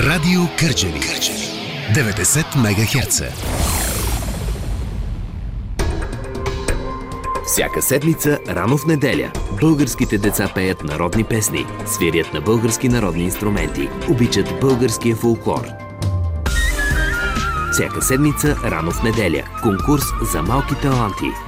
Радио Кърджали. 90 МГц. Всяка седмица, рано в неделя, българските деца пеят народни песни, свирят на български народни инструменти, обичат българския фолклор. Всяка седмица, рано в неделя, конкурс за малки таланти –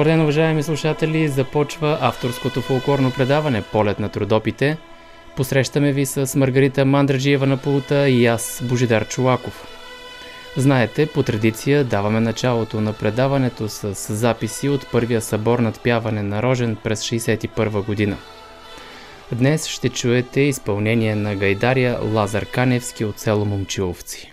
Добър ден, уважаеми слушатели! Започва авторското фолклорно предаване Полет на трудопите. Посрещаме ви с Маргарита Мандраджиева на пулта и аз, Божидар Чулаков. Знаете, по традиция даваме началото на предаването с записи от първия събор надпяване на Рожен през 61 година. Днес ще чуете изпълнение на гайдария Лазар Каневски от село Момчиловци.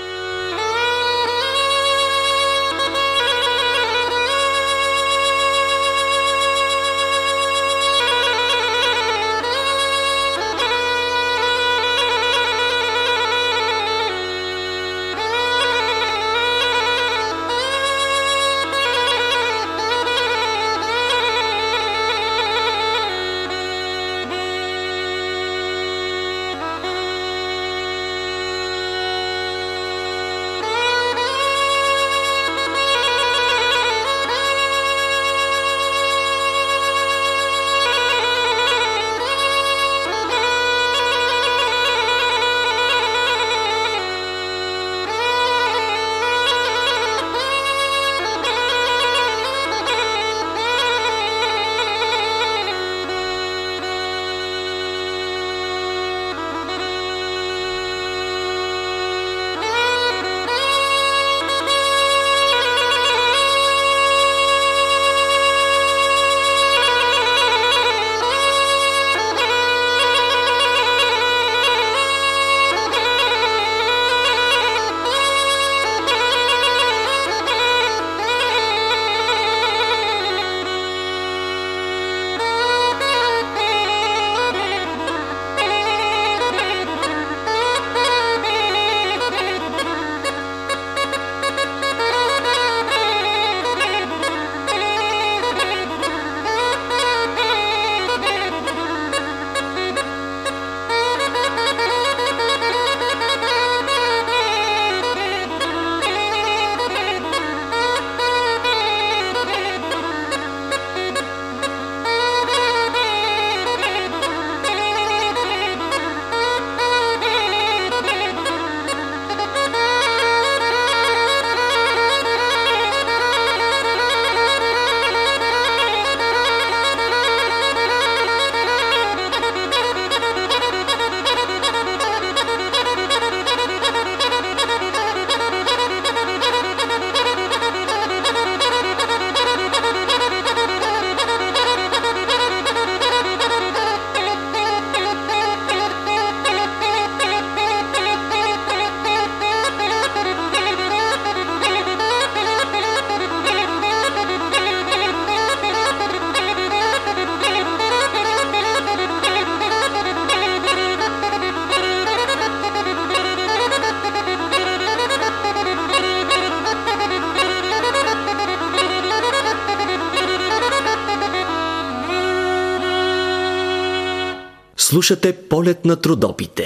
Слушате полет на трудопите.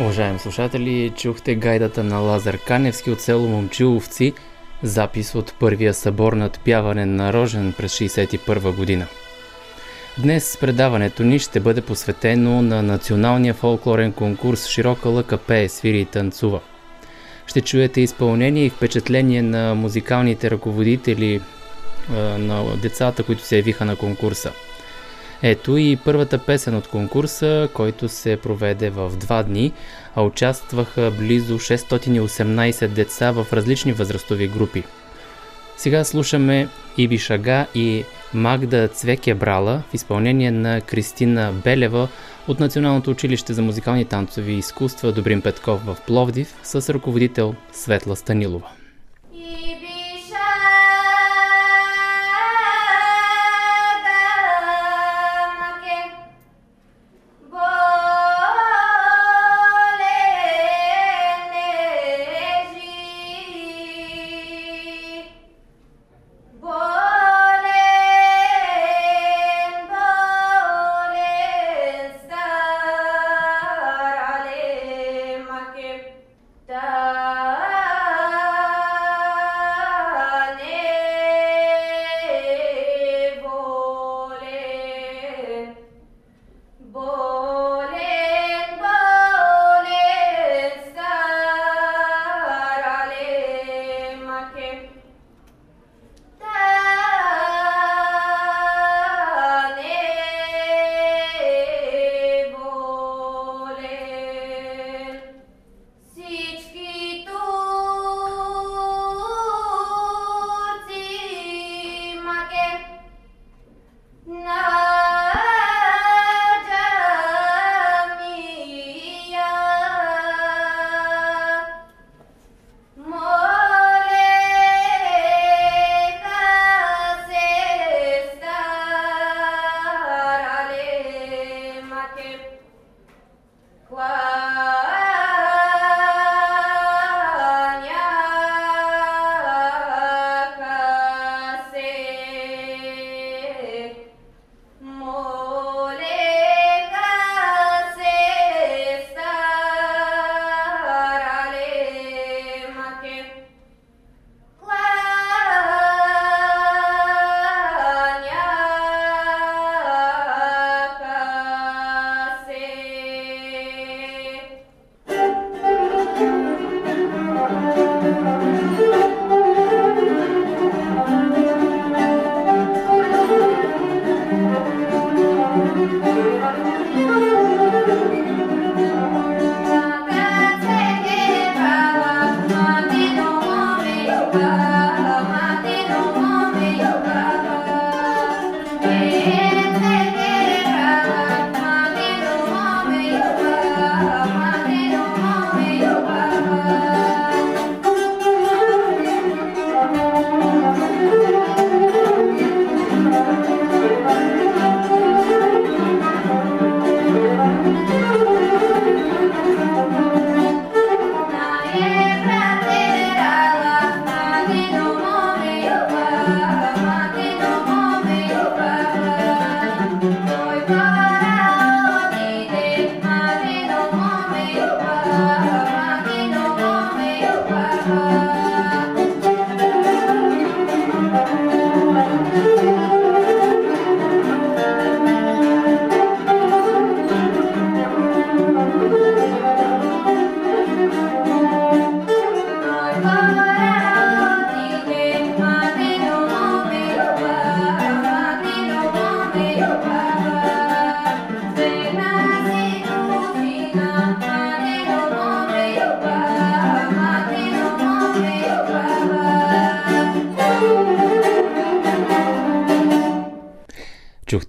Уважаеми слушатели, чухте гайдата на Лазар Каневски от село Момчиловци, Запис от първия събор над пяване на Рожен през 1961 година. Днес предаването ни ще бъде посветено на националния фолклорен конкурс Широка лъка пее, свири и танцува. Ще чуете изпълнение и впечатление на музикалните ръководители на децата, които се явиха на конкурса. Ето и първата песен от конкурса, който се проведе в два дни, а участваха близо 618 деца в различни възрастови групи. Сега слушаме Иби Шага и Магда Цвеке Брала в изпълнение на Кристина Белева от Националното училище за музикални танцови изкуства Добрин Петков в Пловдив с ръководител Светла Станилова.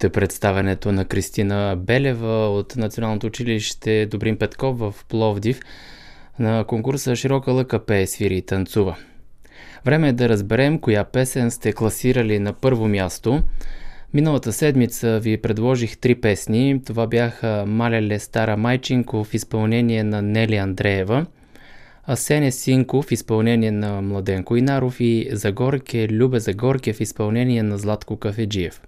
Представенето на Кристина Белева от Националното училище Добрин Петков в Пловдив на конкурса Широка лъка пее, свири и танцува. Време е да разберем коя песен сте класирали на първо място. Миналата седмица ви предложих три песни. Това бяха Малеле Стара Майчинко в изпълнение на Нели Андреева, Асене Синко в изпълнение на Младенко Инаров и Загорке Любе Загорке в изпълнение на Златко Кафеджиев.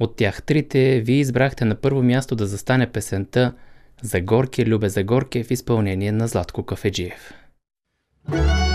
От тях трите ви избрахте на първо място да застане песента За горке, любе за горке в изпълнение на Златко Кафеджиев. Thank you.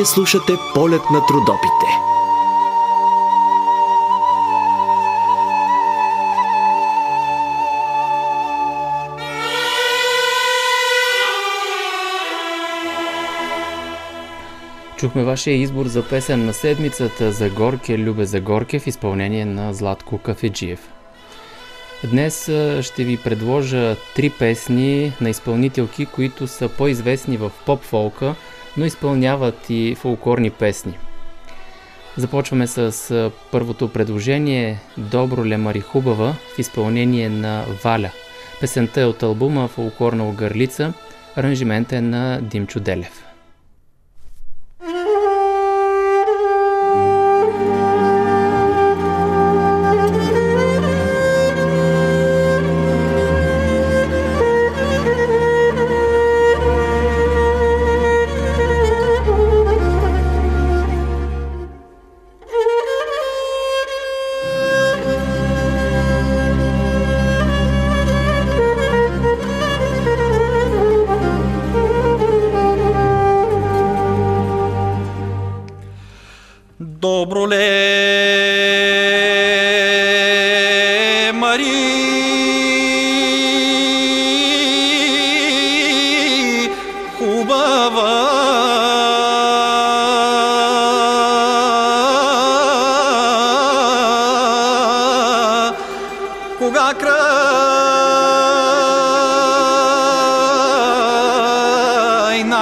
Вие слушате полет на трудопите. Чухме вашия избор за песен на седмицата за Горке Любе за Горке в изпълнение на Златко Кафеджиев. Днес ще ви предложа три песни на изпълнителки, които са по-известни в поп-фолка – но изпълняват и фолклорни песни. Започваме с първото предложение Добро ле Мари Хубава в изпълнение на Валя. Песента е от албума Фолклорна огърлица, аранжимент е на Димчо Делев.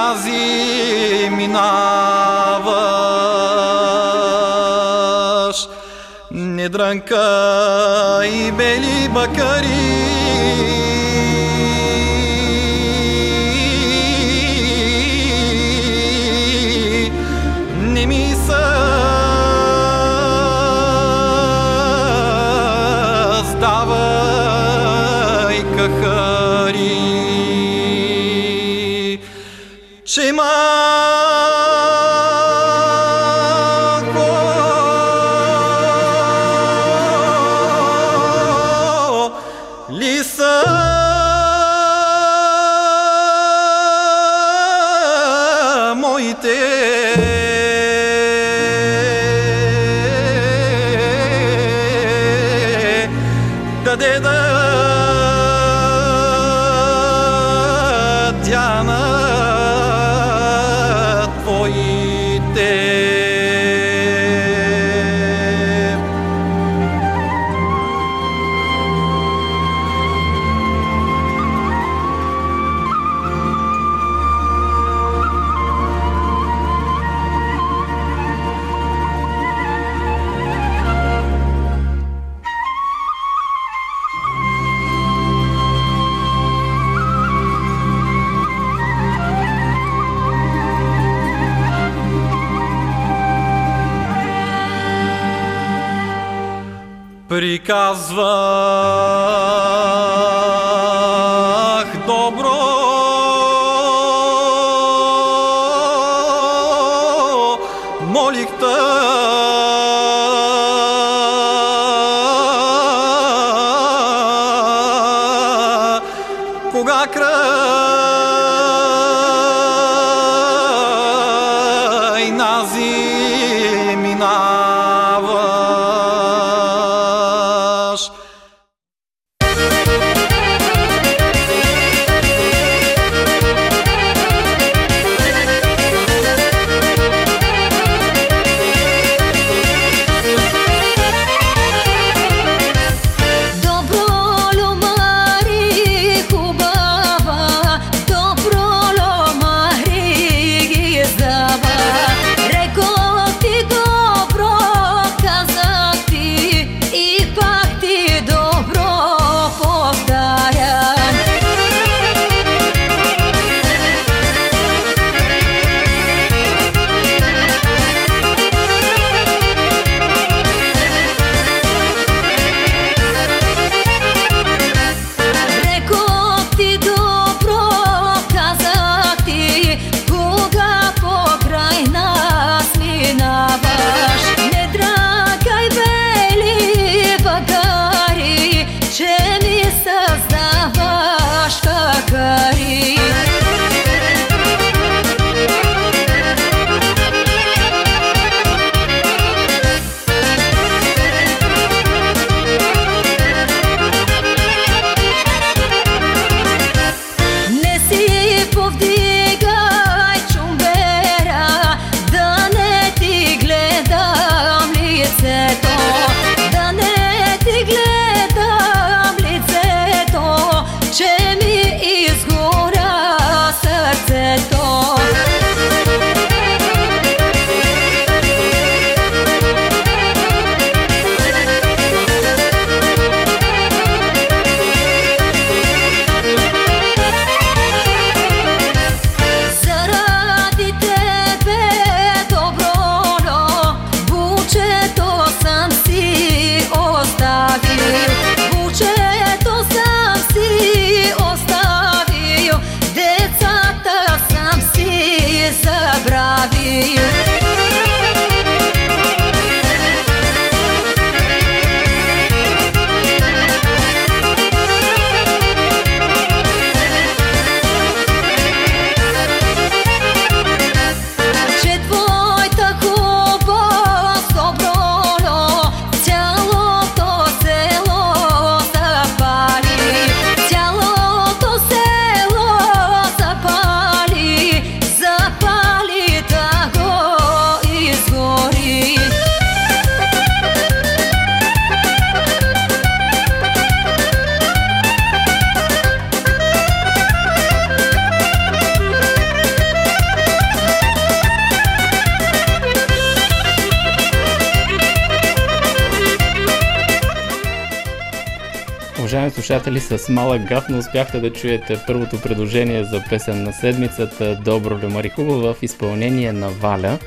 мрази минаваш. Не дрънка и бели бакари, с малък гаф не успяхте да чуете първото предложение за песен на седмицата Добро ли Марихубо в изпълнение на Валя.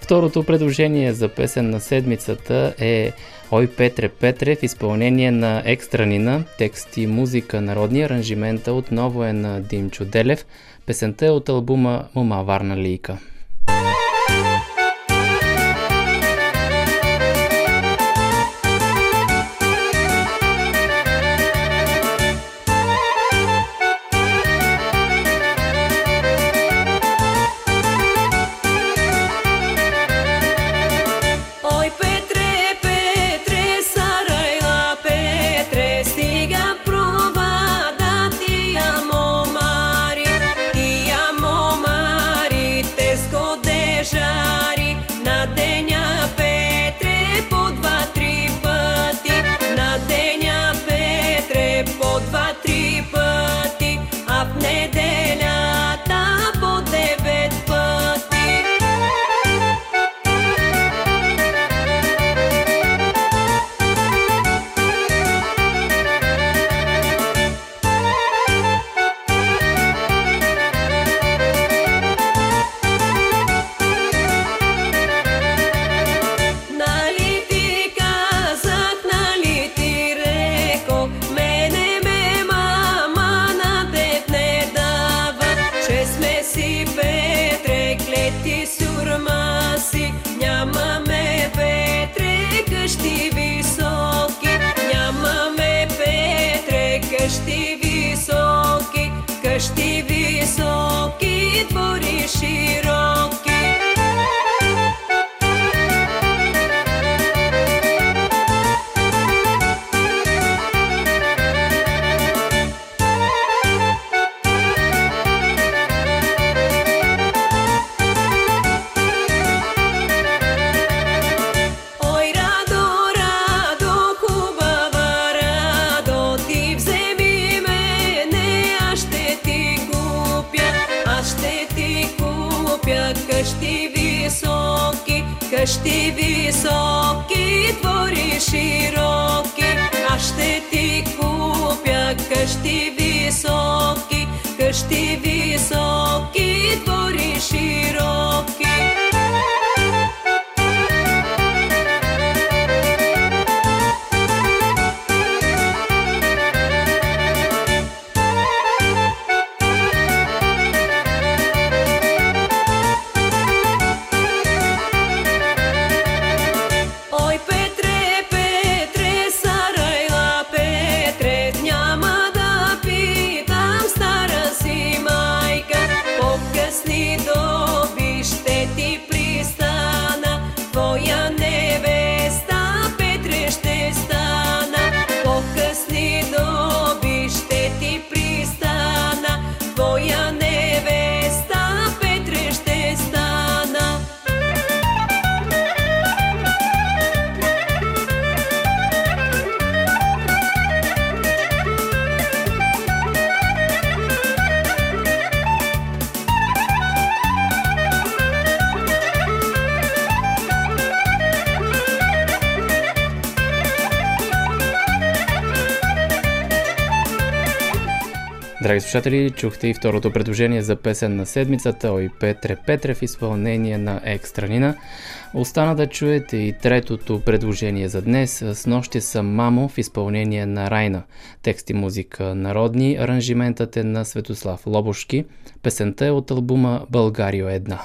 Второто предложение за песен на седмицата е Ой Петре Петре в изпълнение на Екстранина, текст и музика народни аранжимента отново е на Димчо Делев. Песента е от албума Мума Варна Лийка. Слушатели, чухте и второто предложение за песен на седмицата Ой Петре Петре в изпълнение на Екстранина. Остана да чуете и третото предложение за днес с нощи съм мамо в изпълнение на Райна. Текст и музика народни, аранжиментът е на Светослав Лобошки. Песента е от албума Българио една.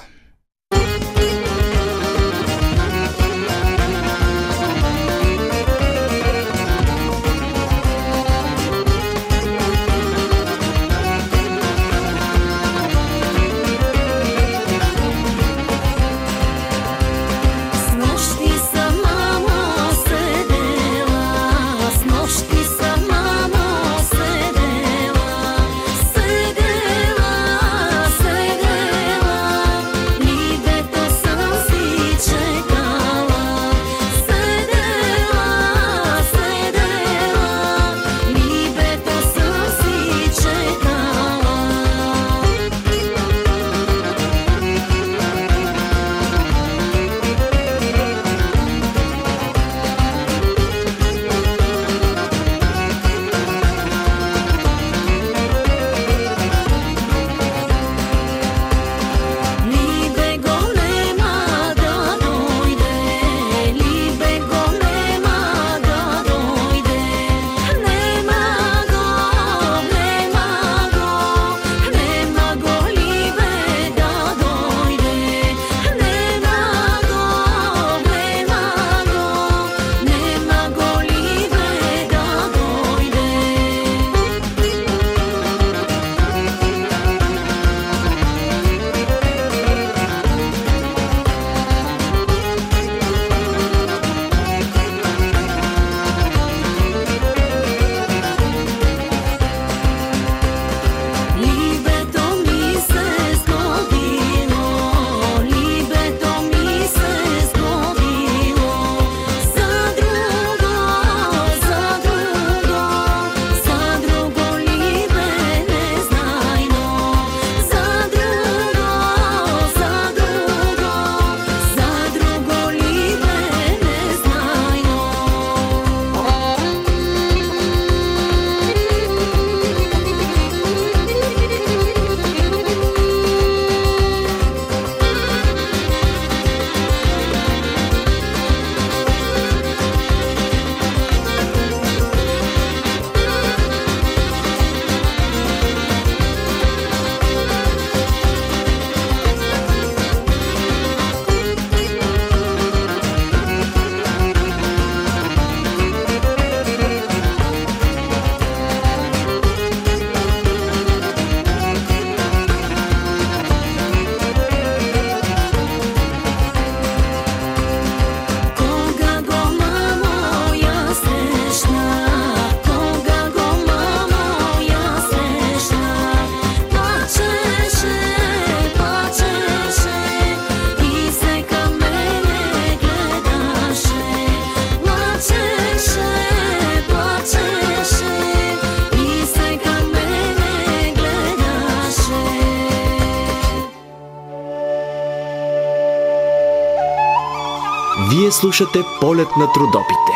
Слушате полет на трудопите.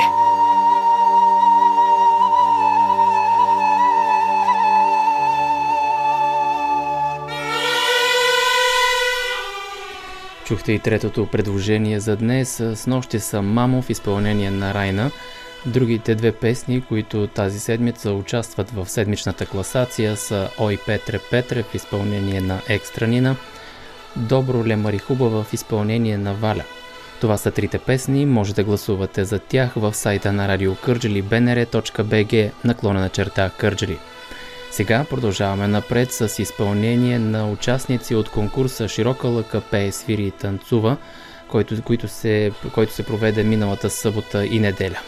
Чухте и третото предложение за днес. С нощи са Мамо в изпълнение на Райна. Другите две песни, които тази седмица участват в седмичната класация са Ой Петре Петре в изпълнение на Екстранина, Добро Ле Хубава в изпълнение на Валя. Това са трите песни, може да гласувате за тях в сайта на радио Кърджали bnr.bg наклона на черта Кърджали. Сега продължаваме напред с изпълнение на участници от конкурса Широка лъка пее, свири и танцува, който, който, се, който се проведе миналата събота и неделя.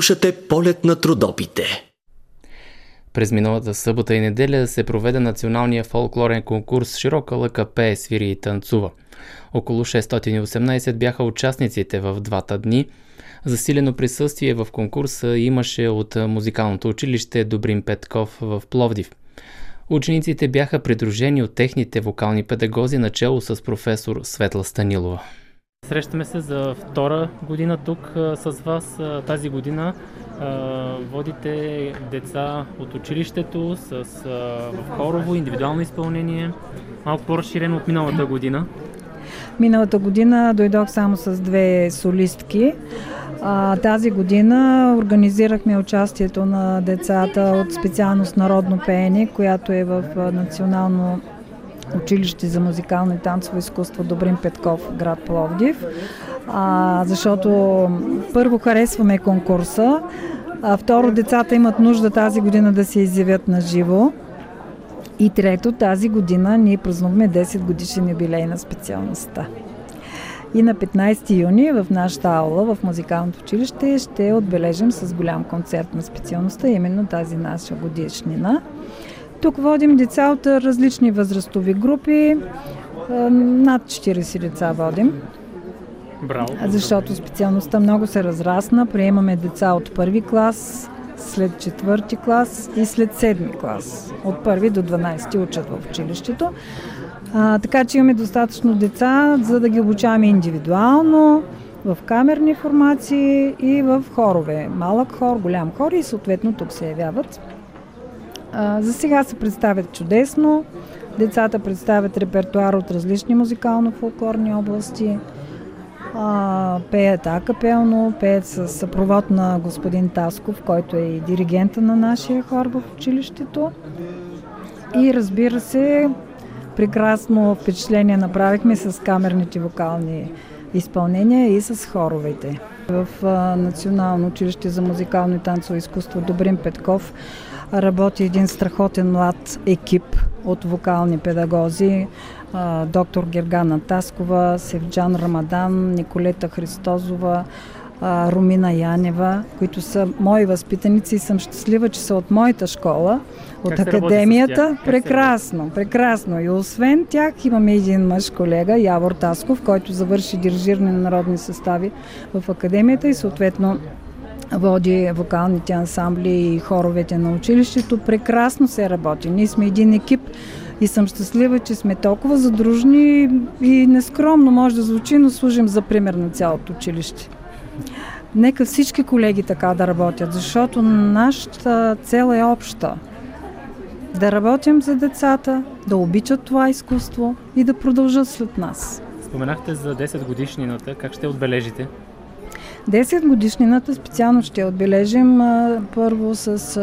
Слушате полет на трудопите. През миналата събота и неделя се проведе националния фолклорен конкурс Широка лъка пее, свири и танцува. Около 618 бяха участниците в двата дни. Засилено присъствие в конкурса имаше от музикалното училище Добрин Петков в Пловдив. Учениците бяха придружени от техните вокални педагози начало с професор Светла Станилова. Срещаме се за втора година тук с вас. Тази година водите деца от училището с хорово, индивидуално изпълнение, малко по-разширено от миналата година. Миналата година дойдох само с две солистки. А, тази година организирахме участието на децата от специалност народно пеене, която е в Национално училище за музикално и танцово изкуство Добрин Петков, град Пловдив. А, защото първо харесваме конкурса, а второ децата имат нужда тази година да се изявят на живо. И трето, тази година ние празнуваме 10 годишен юбилей на специалността. И на 15 юни в нашата аула, в музикалното училище, ще отбележим с голям концерт на специалността, именно тази наша годишнина. Тук водим деца от различни възрастови групи, над 40 деца водим. Браво! Защото специалността много се разрасна. Приемаме деца от първи клас, след четвърти клас и след седми клас. От първи до 12 учат в училището. А, така че имаме достатъчно деца, за да ги обучаваме индивидуално, в камерни формации и в хорове. Малък хор, голям хор и съответно тук се явяват. За сега се представят чудесно. Децата представят репертуар от различни музикално-фолклорни области. А, пеят акапелно, пеят с съпровод на господин Тасков, който е и диригента на нашия хор в училището. И разбира се, прекрасно впечатление направихме с камерните вокални изпълнения и с хоровете. В Национално училище за музикално и танцово изкуство Добрин Петков работи един страхотен млад екип от вокални педагози. Доктор Гергана Таскова, Севджан Рамадан, Николета Христозова, Румина Янева, които са мои възпитаници и съм щастлива, че са от моята школа, от Как академията. Прекрасно, прекрасно. И освен тях имаме един мъж колега, Явор Тасков, който завърши дирижиране на народни състави в академията и съответно води вокалните ансамбли и хоровете на училището. Прекрасно се работи. Ние сме един екип и съм щастлива, че сме толкова задружни и нескромно може да звучи, но служим за пример на цялото училище. Нека всички колеги така да работят, защото нашата цел е обща. Да работим за децата, да обичат това изкуство и да продължат след нас. Споменахте за 10 годишнината. Как ще отбележите? 10 годишнината специално ще отбележим първо с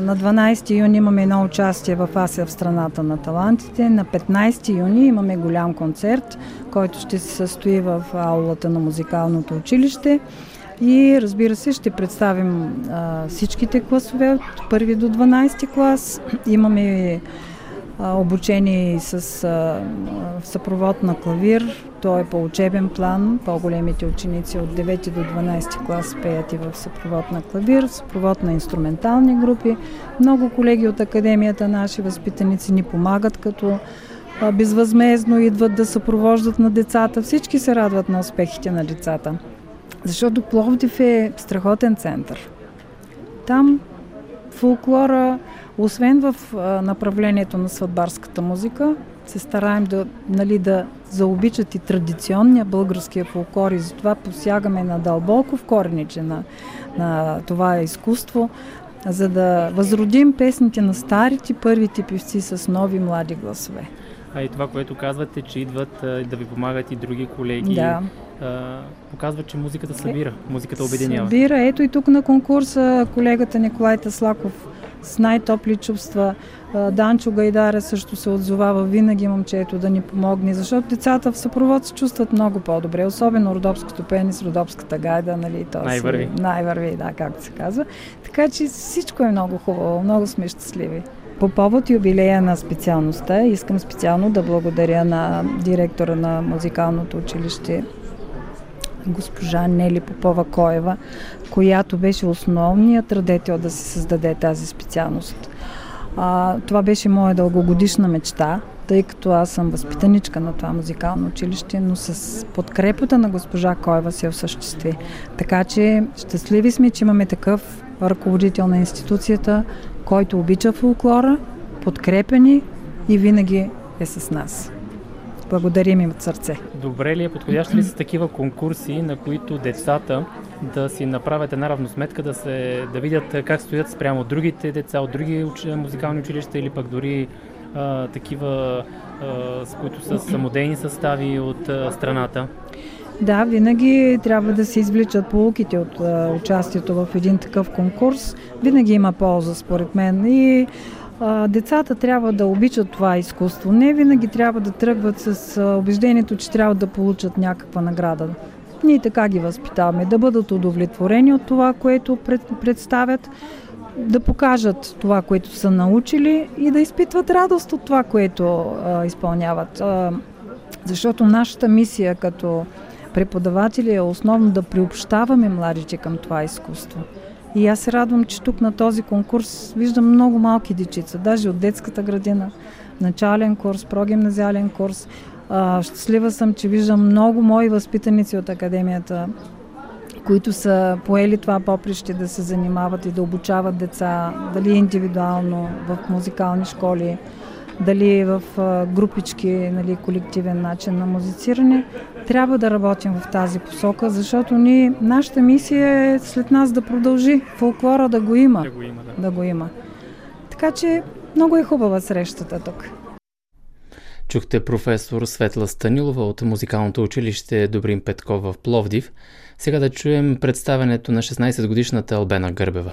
на 12 юни имаме едно участие в Асия в страната на талантите. На 15 юни имаме голям концерт, който ще се състои в аулата на музикалното училище. И разбира се, ще представим а, всичките класове от първи до 12 клас. Имаме а, обучение и с съпровод на клавир. Той е по учебен план. По-големите ученици от 9 до 12 клас пеят и в съпровод на клавир, съпровод на инструментални групи. Много колеги от академията, наши възпитаници ни помагат, като безвъзмезно идват да съпровождат на децата. Всички се радват на успехите на децата. Защото Пловдив е страхотен център. Там фолклора, освен в направлението на сватбарската музика, се стараем да, нали, да заобичат и традиционния българския фолклор и затова посягаме на дълбоко в корените на, на това изкуство, за да възродим песните на старите първите певци с нови млади гласове. А и това, което казвате, че идват да ви помагат и други колеги, Да. показва, че музиката събира, музиката обединява. Събира. Ето и тук на конкурса колегата Николай Таслаков с най-топли чувства. Данчо Гайдаре също се отзовава винаги момчето да ни помогне, защото децата в съпровод се чувстват много по-добре, особено родопското пеене с родопската гайда, нали? То си- Най-върви. Най-върви, да, както се казва. Така че всичко е много хубаво, много сме щастливи. По повод юбилея на специалността искам специално да благодаря на директора на музикалното училище госпожа Нели Попова Коева, която беше основният радетел да се създаде тази специалност. А, това беше моя дългогодишна мечта, тъй като аз съм възпитаничка на това музикално училище, но с подкрепата на госпожа Коева се осъществи. Така че щастливи сме, че имаме такъв ръководител на институцията, който обича фолклора, подкрепя ни и винаги е с нас. Благодарим им от сърце. Добре ли е, подходящи ли са такива конкурси, на които децата да си направят една равносметка, да, се, да видят как стоят спрямо другите деца от други музикални училища или пък дори а, такива, а, с които са самодейни състави от а, страната? Да, винаги трябва да се извличат полуките от а, участието в един такъв конкурс. Винаги има полза, според мен. И децата трябва да обичат това изкуство. Не винаги трябва да тръгват с убеждението, че трябва да получат някаква награда. Ние така ги възпитаваме, да бъдат удовлетворени от това, което пред, представят, да покажат това, което са научили и да изпитват радост от това, което а, изпълняват. А, защото нашата мисия като преподаватели е основно да приобщаваме младите към това изкуство. И аз се радвам, че тук на този конкурс виждам много малки дечица, даже от детската градина, начален курс, прогимназиален курс. А, щастлива съм, че виждам много мои възпитаници от академията, които са поели това поприще да се занимават и да обучават деца, дали индивидуално в музикални школи, дали в групички, нали, колективен начин на музициране. Трябва да работим в тази посока, защото ни, нашата мисия е след нас да продължи фолклора да го има. Да го има, да. да го има. Така че много е хубава срещата тук. Чухте професор Светла Станилова от музикалното училище Добрин Петков в Пловдив. Сега да чуем представенето на 16-годишната Албена Гърбева.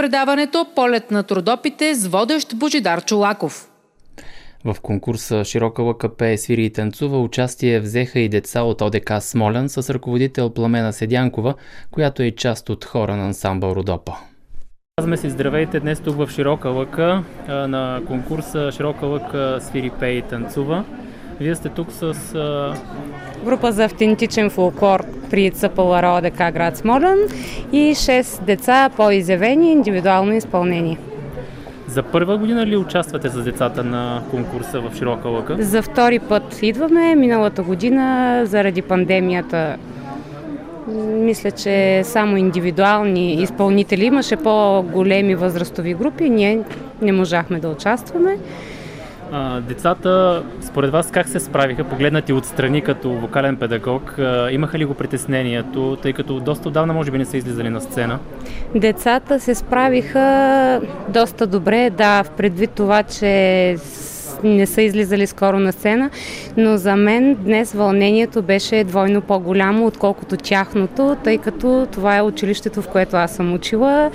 Предаването Полет на трудопите с водещ Божидар Чулаков. В конкурса Широка лъка пее, свири и танцува участие взеха и деца от ОДК Смолян с ръководител Пламена Седянкова, която е част от хора на ансамбъл Родопа. Казваме си здравейте днес тук в Широка лъка на конкурса Широка лъка свири пее и танцува. Вие сте тук с... Група за автентичен фолклор при ЦПЛР ОДК град Смолян и 6 деца по-изявени индивидуално изпълнение. За първа година ли участвате с децата на конкурса в Широка лъка? За втори път идваме. Миналата година заради пандемията мисля, че само индивидуални изпълнители имаше по-големи възрастови групи. Ние не можахме да участваме. А, децата, според вас, как се справиха, погледнати отстрани като вокален педагог? А, имаха ли го притеснението, тъй като доста отдавна може би не са излизали на сцена? Децата се справиха доста добре, да, в предвид това, че не са излизали скоро на сцена, но за мен днес вълнението беше двойно по-голямо, отколкото тяхното, тъй като това е училището, в което аз съм учила.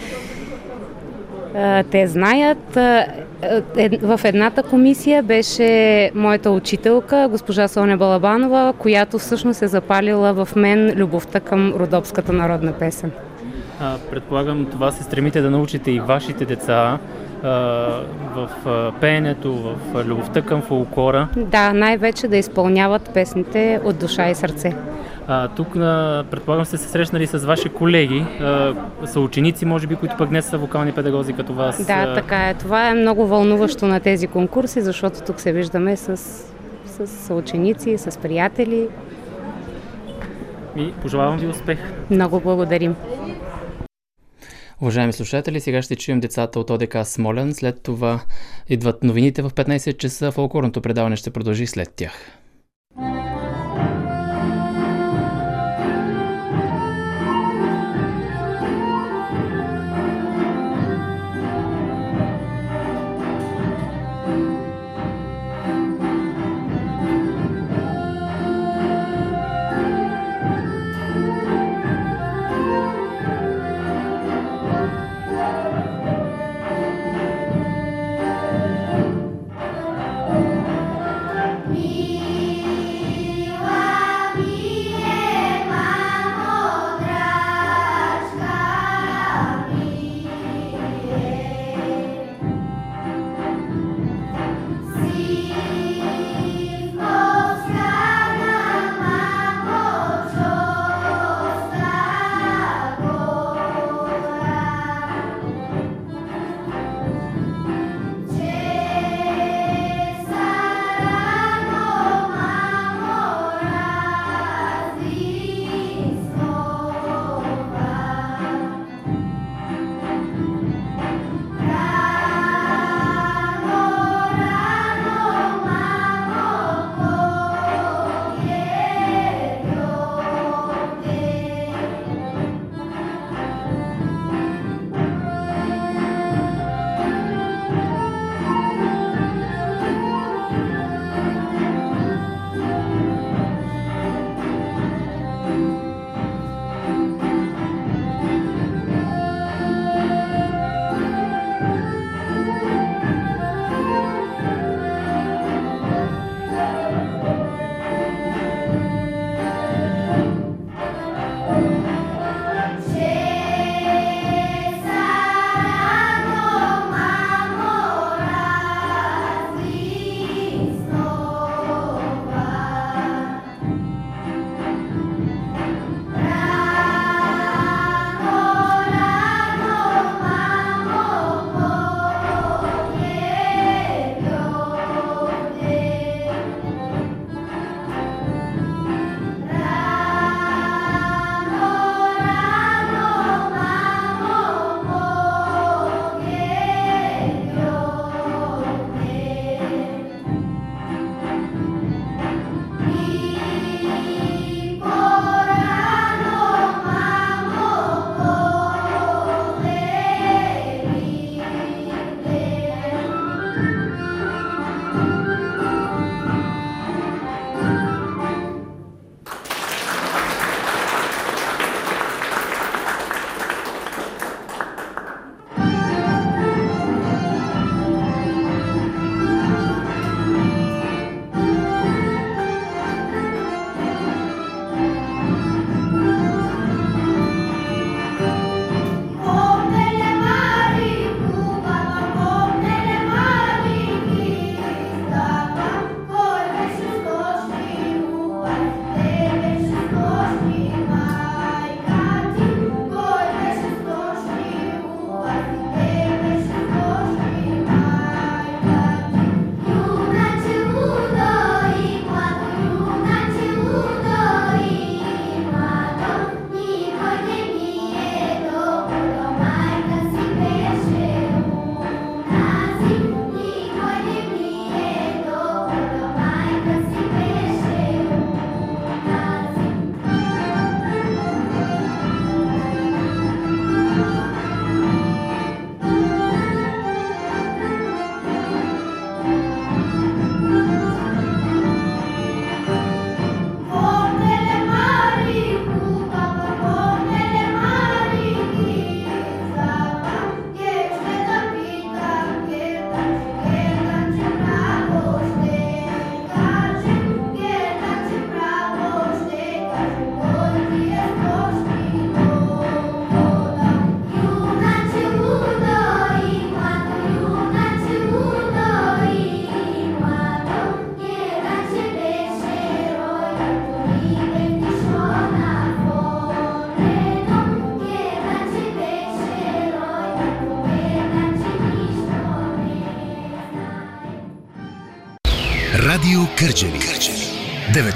Те знаят. В едната комисия беше моята учителка, госпожа Соня Балабанова, която всъщност е запалила в мен любовта към родопската народна песен. А, предполагам, това се стремите да научите и вашите деца а, в а, пеенето, в любовта към фолклора. Да, най-вече да изпълняват песните от душа и сърце. А, тук, предполагам, сте се срещнали с ваши колеги, а, са ученици, може би, които пък днес са вокални педагози като вас. Да, така е. Това е много вълнуващо на тези конкурси, защото тук се виждаме с, с ученици, с приятели. И пожелавам ви успех. Много благодарим. Уважаеми слушатели, сега ще чуем децата от ОДК Смолян. След това идват новините в 15 часа. Фолклорното предаване ще продължи след тях.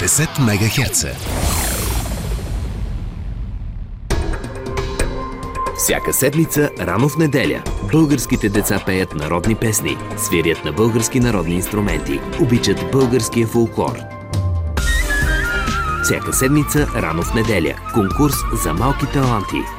90 МГц. Всяка седмица, рано в неделя, българските деца пеят народни песни, свирят на български народни инструменти, обичат българския фолклор. Всяка седмица, рано в неделя, конкурс за малки таланти –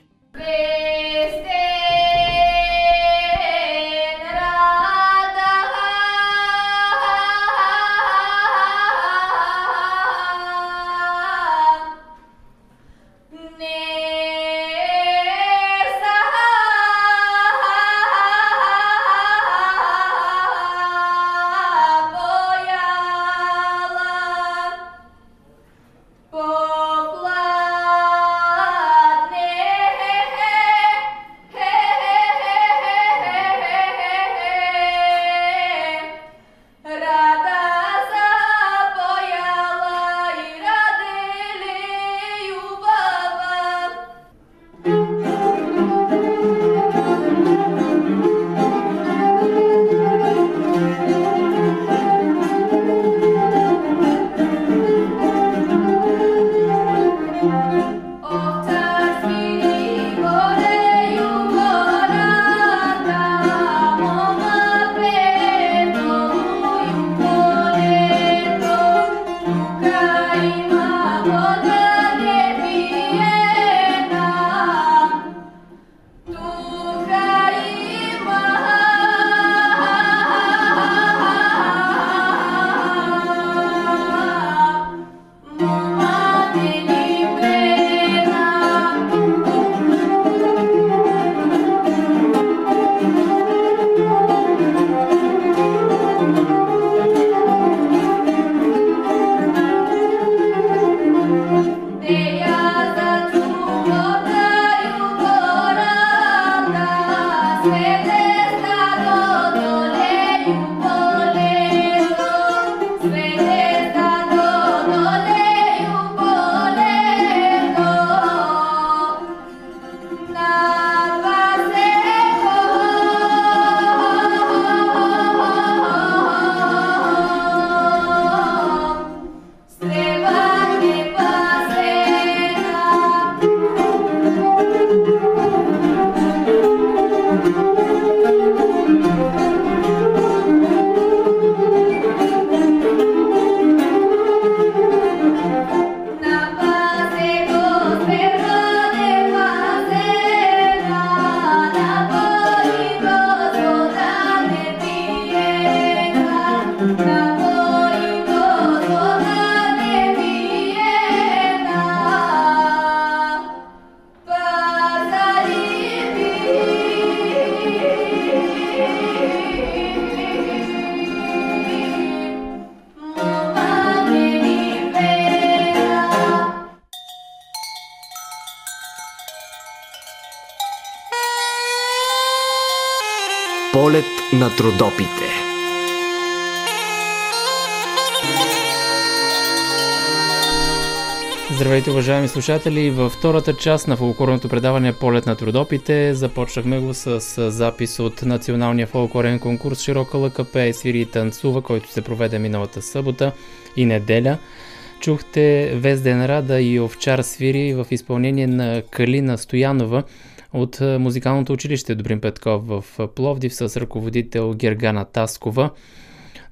Трудопите. Здравейте, уважаеми слушатели! Във втората част на фолклорното предаване Полет на трудопите започнахме го с запис от националния фолклорен конкурс Широка лъка свири и танцува, който се проведе миналата събота и неделя. Чухте Везден Рада и Овчар свири в изпълнение на Калина Стоянова – от музикалното училище Добрин Петков в Пловдив с ръководител Гергана Таскова.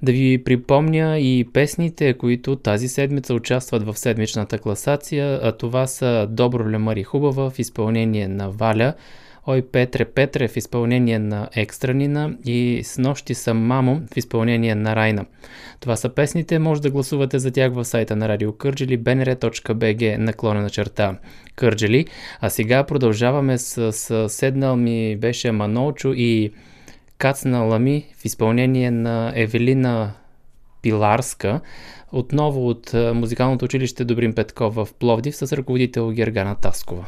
Да ви припомня и песните, които тази седмица участват в седмичната класация, а това са Добро Лемари Хубава в изпълнение на Валя, Ой Петре Петре в изпълнение на Екстранина и С нощи съм мамо в изпълнение на Райна. Това са песните, може да гласувате за тях в сайта на Радио Кърджели, bnr.bg наклонена черта Кърджели. А сега продължаваме с, с Седнал ми беше Манолчо и Кацнала ми в изпълнение на Евелина Пиларска, отново от музикалното училище Добрин Петков в Пловдив с ръководител Гергана Таскова.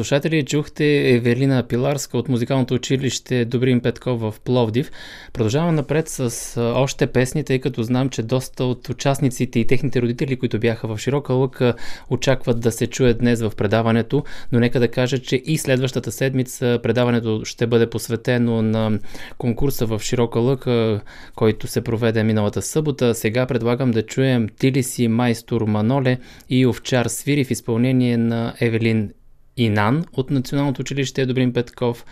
Слушатели, чухте Евелина Пиларска от музикалното училище Добрин Петков в Пловдив. Продължавам напред с още песни, тъй като знам, че доста от участниците и техните родители, които бяха в Широка лъка, очакват да се чуят днес в предаването, но нека да кажа, че и следващата седмица предаването ще бъде посветено на конкурса в Широка лъка, който се проведе миналата събота. Сега предлагам да чуем Тили си майстор Маноле и Овчар Свири в изпълнение на Евелин Инан от Националното училище Добрин Петков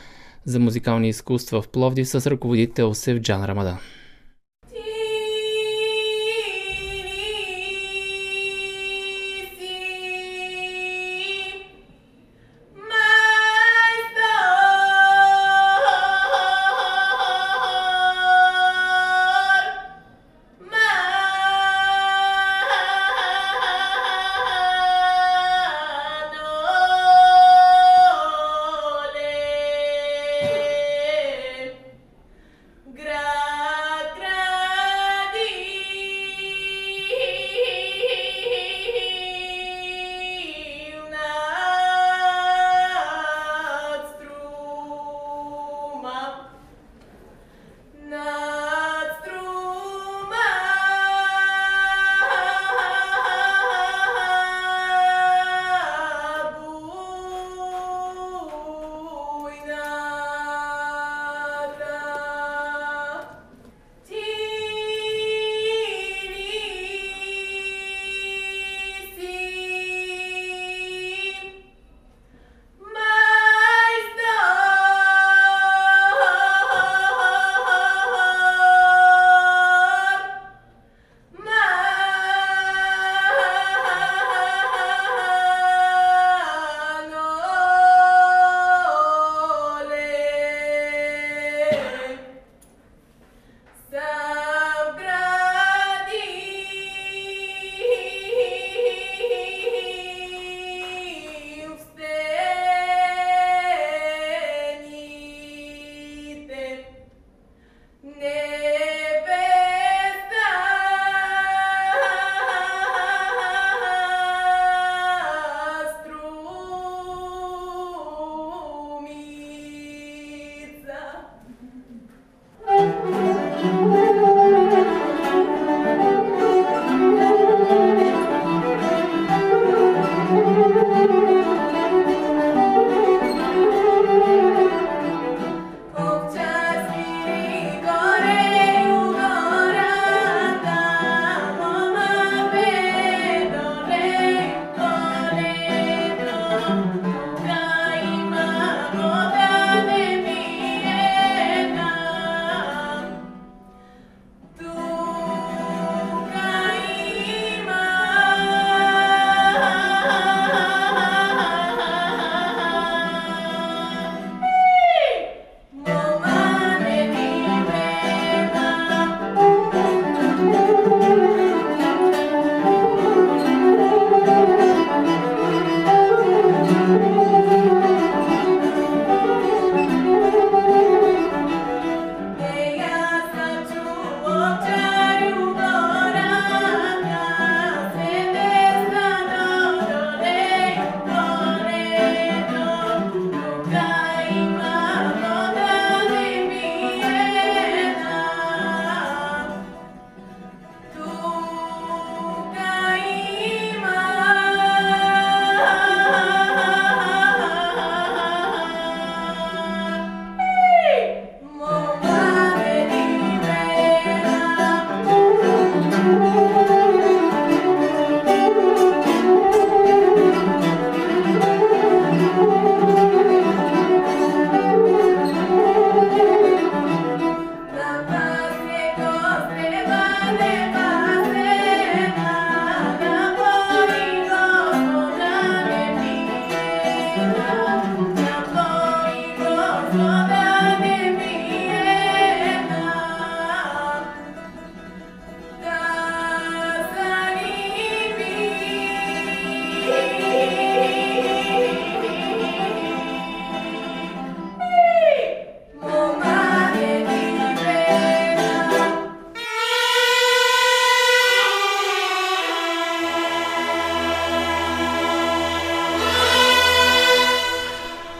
за музикални изкуства в Пловдив с ръководител Севджан Рамадан.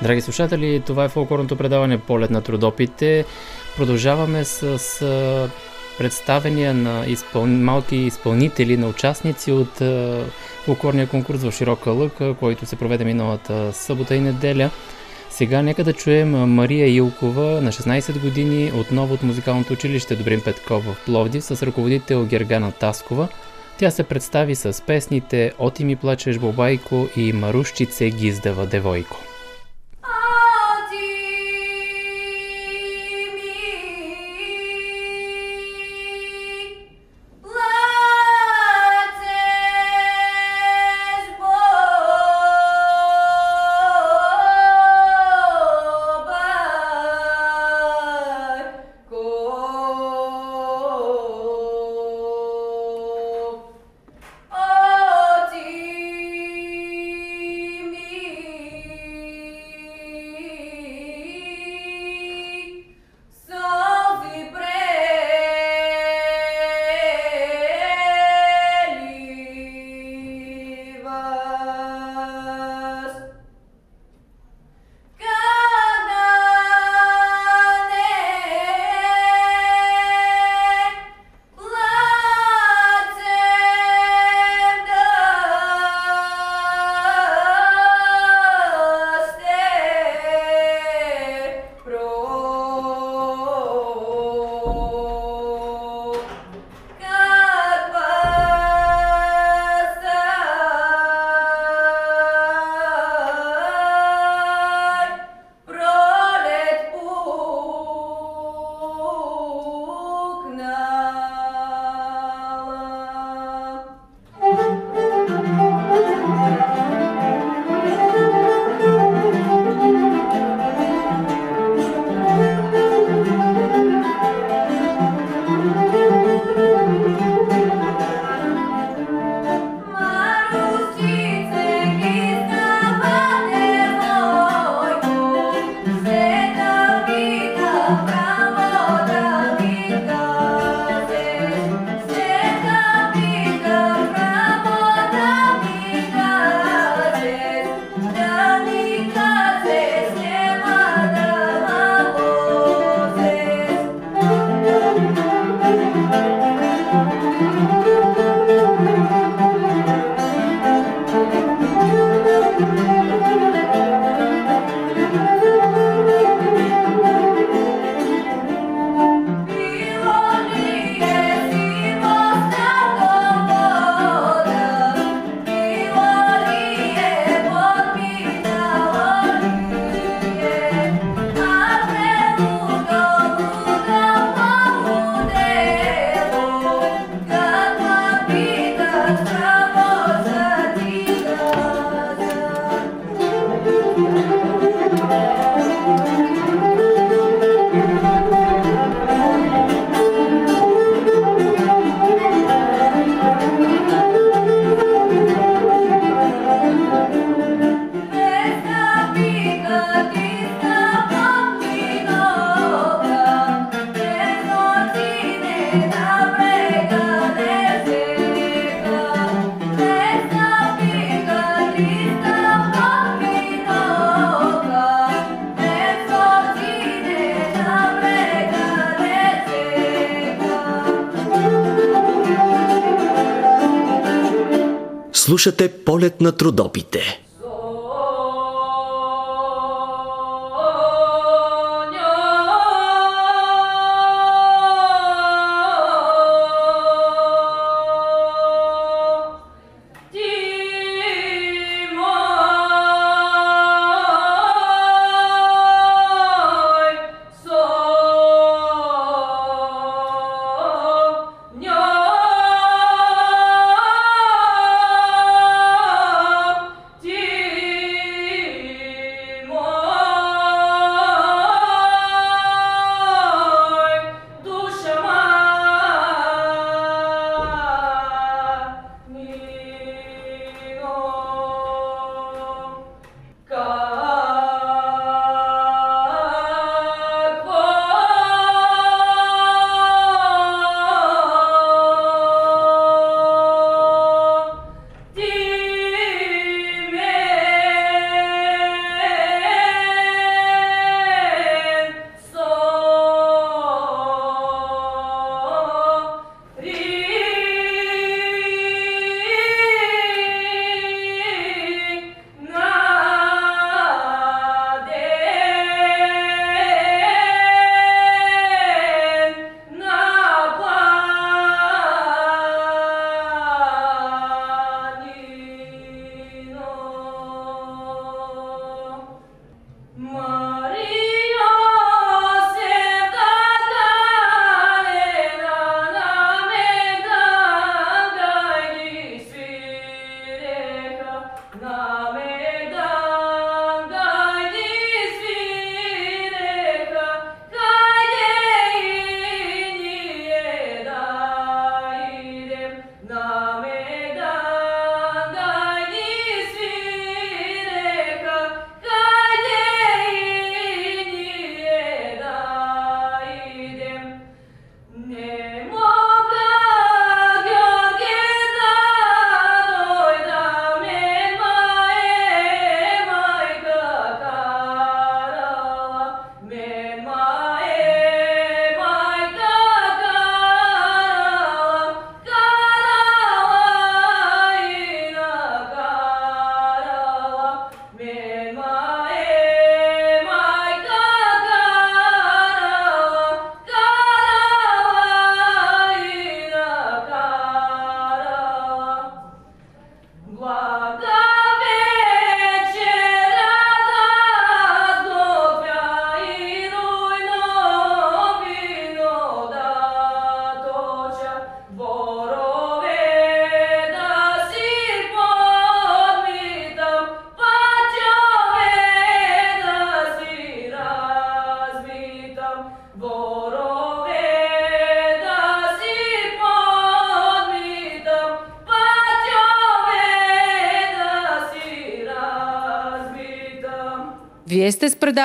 Драги слушатели, това е фолклорното предаване Полет на трудопите. Продължаваме с, представения на изпъл... малки изпълнители, на участници от фолклорния конкурс в Широка лъка, който се проведе миналата събота и неделя. Сега нека да чуем Мария Илкова на 16 години, отново от музикалното училище Добрин Петков в Пловдив с ръководител Гергана Таскова. Тя се представи с песните Оти ми плачеш Бобайко и Марушчице гиздава девойко. Слушате полет на трудопите.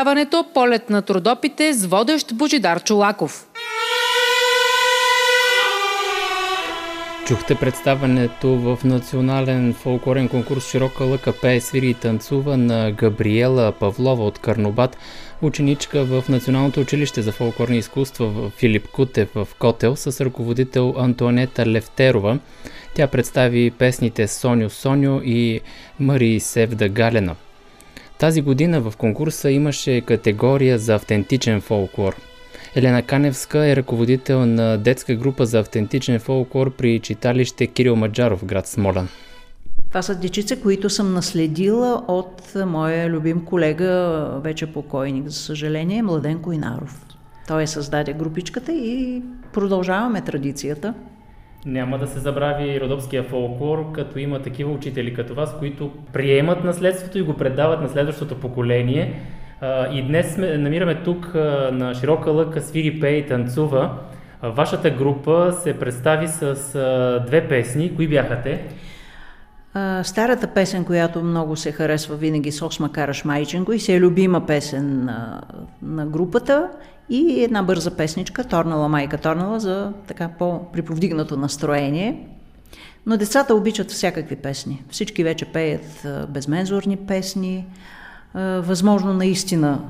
Предаването Полет на трудопите с водещ Божидар Чулаков. Чухте представането в национален фолклорен конкурс Широка лъка пее, свири и танцува на Габриела Павлова от Карнобат, ученичка в Националното училище за фолклорни изкуства в Филип Кутев в Котел с ръководител Антуанета Левтерова. Тя представи песните Соню Соню и Мари Севда Галена. Тази година в конкурса имаше категория за автентичен фолклор – Елена Каневска е ръководител на детска група за автентичен фолклор при читалище Кирил Маджаров, град Смолян. Това са дечица, които съм наследила от моя любим колега, вече покойник, за съжаление, Младен Койнаров. Той е създаде групичката и продължаваме традицията. Няма да се забрави родопския фолклор, като има такива учители като вас, които приемат наследството и го предават на следващото поколение. И днес сме, намираме тук на широка лъка свири, пее танцува. Вашата група се представи с две песни. Кои бяха те? Старата песен, която много се харесва винаги с Осма Караш Майченко и се е любима песен на, на групата и една бърза песничка, Торнала майка Торнала, за така по-приповдигнато настроение. Но децата обичат всякакви песни. Всички вече пеят безмензурни песни, възможно наистина,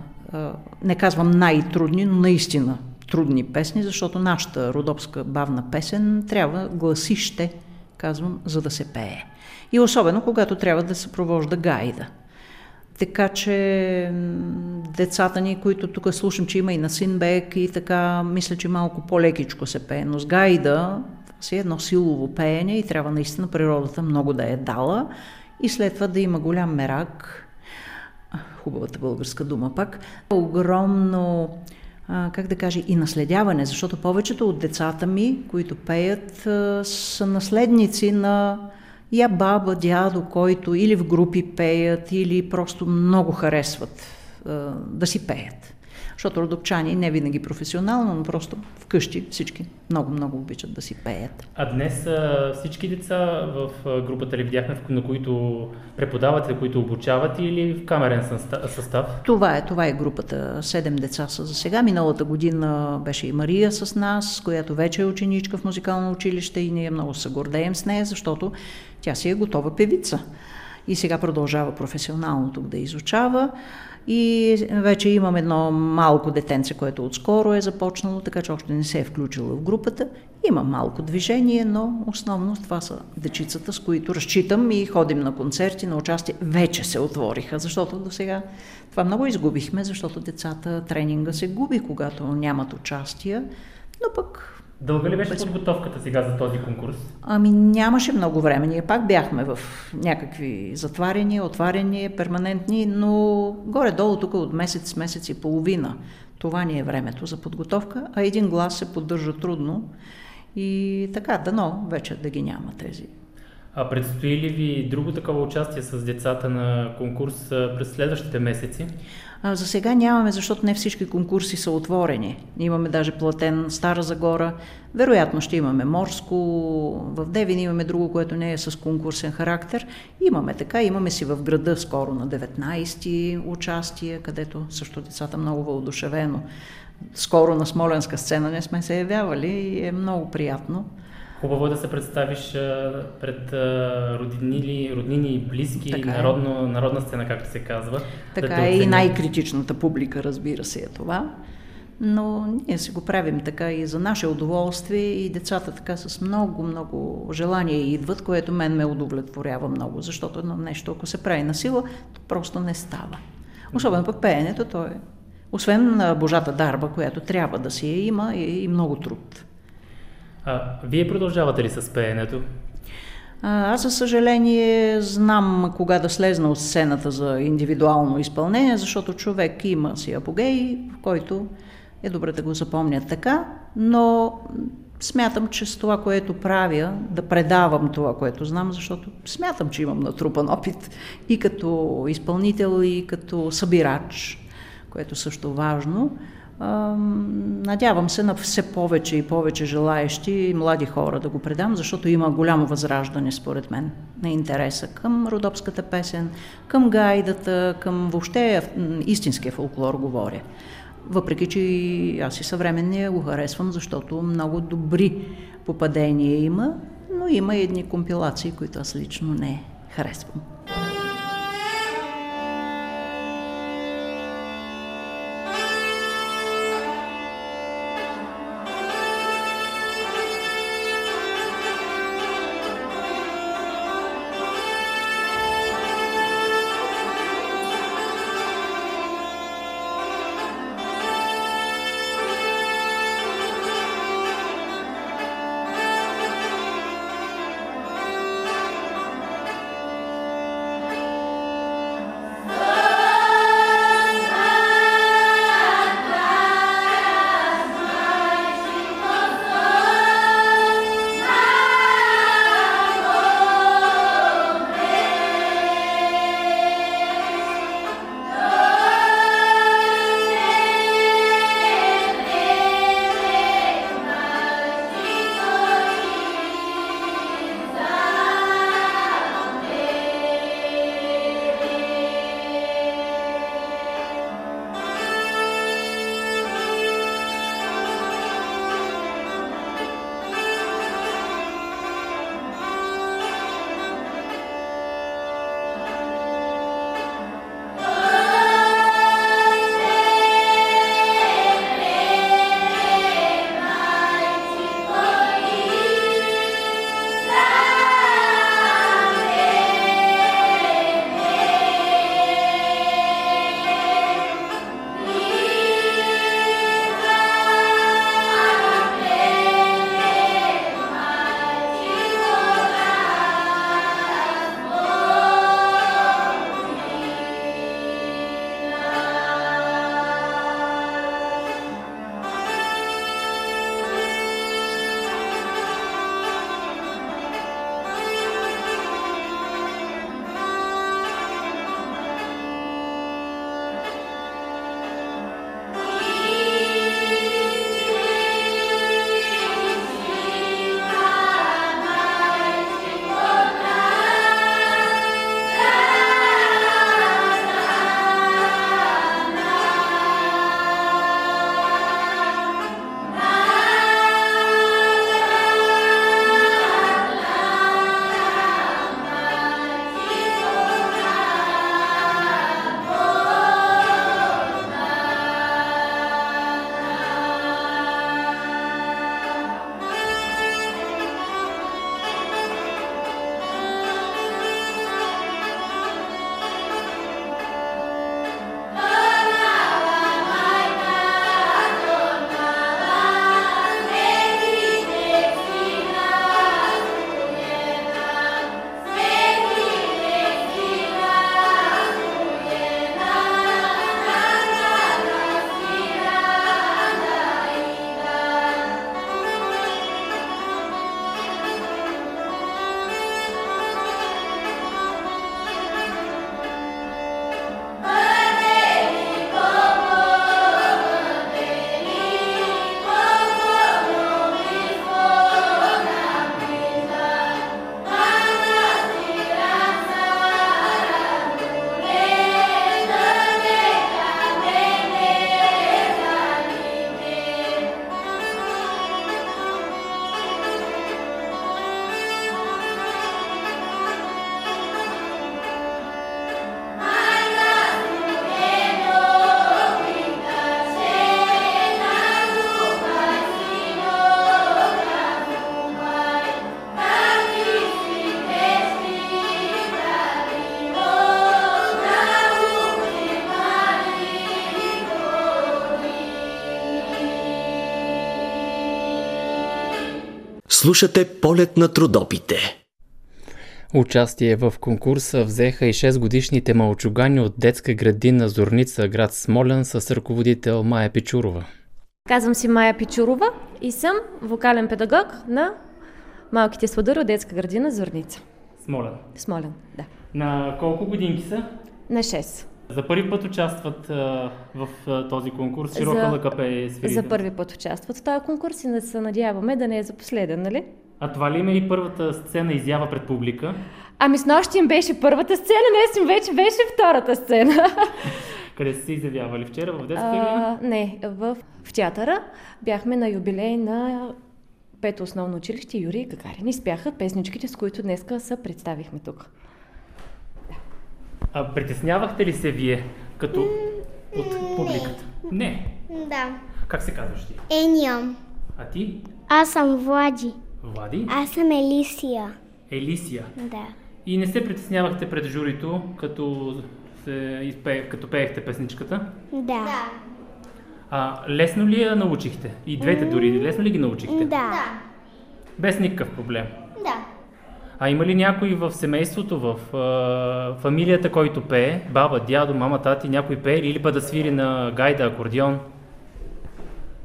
не казвам най-трудни, но наистина трудни песни, защото нашата родопска бавна песен трябва гласище, казвам, за да се пее. И особено когато трябва да се провожда гайда. Така че децата ни, които тук слушам, че има и на Синбек и така, мисля, че малко по-лекичко се пее, но с гайда си е едно силово пеене и трябва наистина природата много да е дала. И след това да има голям мерак, хубавата българска дума пак, огромно как да кажа, и наследяване, защото повечето от децата ми, които пеят, са наследници на я баба, дядо, който или в групи пеят, или просто много харесват да си пеят. Защото родопчани не винаги професионално, но просто вкъщи всички много-много обичат да си пеят. А днес всички деца в групата ли видяхме, на които преподавате, които обучават или в камерен състав? Това е, това е групата. Седем деца са за сега. Миналата година беше и Мария с нас, която вече е ученичка в музикално училище и ние много се гордеем с нея, защото тя си е готова певица. И сега продължава професионално тук да изучава. И вече имам едно малко детенце, което отскоро е започнало, така че още не се е включило в групата. Има малко движение, но основно това са дечицата, с които разчитам и ходим на концерти, на участие. Вече се отвориха, защото до сега това много изгубихме, защото децата тренинга се губи, когато нямат участие. Но пък Дълга ли беше подготовката сега за този конкурс? Ами нямаше много време. Ние пак бяхме в някакви затваряния, отваряния, перманентни, но горе-долу тук от месец, месец и половина. Това ни е времето за подготовка, а един глас се поддържа трудно. И така, дано вече да ги няма тези а предстои ли ви друго такова участие с децата на конкурс през следващите месеци? А, за сега нямаме, защото не всички конкурси са отворени. Имаме даже платен Стара Загора. Вероятно ще имаме Морско. В Девин имаме друго, което не е с конкурсен характер. Имаме така. Имаме си в града скоро на 19-ти участие, където също децата много въодушевено. Скоро на Смоленска сцена не сме се явявали и е много приятно. Хубаво е да се представиш пред роднини, роднини и близки, така е. народно, народна сцена, както се казва. Така да е и най-критичната публика, разбира се, е това. Но ние си го правим така и за наше удоволствие и децата така с много, много желание идват, което мен ме удовлетворява много, защото едно нещо, ако се прави на сила, то просто не става. Особено пък пеенето, то е, освен Божата дарба, която трябва да си я има, е и много труд. А, вие продължавате ли с пеенето? Аз, за съжаление, знам кога да слезна от сцената за индивидуално изпълнение, защото човек има си апогей, в който е добре да го запомня така, но смятам, че с това, което правя, да предавам това, което знам, защото смятам, че имам натрупан опит и като изпълнител, и като събирач, което също важно Надявам се на все повече и повече желаещи и млади хора да го предам, защото има голямо възраждане, според мен, на интереса към родопската песен, към гайдата, към въобще истинския фолклор говоря. Въпреки, че аз и съвременния го харесвам, защото много добри попадения има, но има и едни компилации, които аз лично не харесвам. Слушате полет на трудопите. Участие в конкурса взеха и 6-годишните малчугани от детска градина Зорница, град Смолен, с ръководител Майя Пичурова. Казвам си Майя Пичурова и съм вокален педагог на малките сладъри от детска градина Зорница. Смолен. Смолен, да. На колко годинки са? На 6. За първи път участват а, в а, този конкурс. Широка За- лъка свири. За първи път участват в този конкурс и да се надяваме да не е за последен, нали? А това ли има и първата сцена изява пред публика? Ами с нощи им беше първата сцена, днес им вече беше втората сцена. Къде са се изявявали? Вчера в детската градина? А, не, в, в театъра бяхме на юбилей на Пето основно училище Юрий Гагарин. И спяха песничките, с които днеска се представихме тук. А притеснявахте ли се вие като от публиката? Не. Да. Как се казваш ти? Ениам. А ти? Аз съм Влади. Влади? Аз съм Елисия. Елисия. Да. И не се притеснявахте пред журито, като, се изпе... като пеехте песничката? Да. А лесно ли я научихте? И двете дори, лесно ли ги научихте? Да. Без никакъв проблем. Да. А има ли някой в семейството, в а, фамилията, който пее? Баба, дядо, мама, тати, някой пее или път да свири на гайда, акордеон?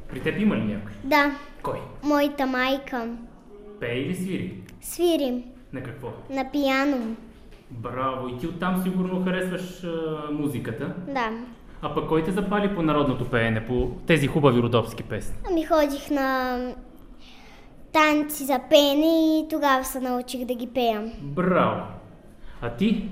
При теб има ли някой? Да. Кой? Моята майка. Пее или свири? Свирим. На какво? На пияно. Браво! И ти оттам сигурно харесваш а, музиката. Да. А пък кой те запали по народното пеене, по тези хубави родопски песни? Ами ходих на танци за пеене и тогава се научих да ги пея. Браво! А ти?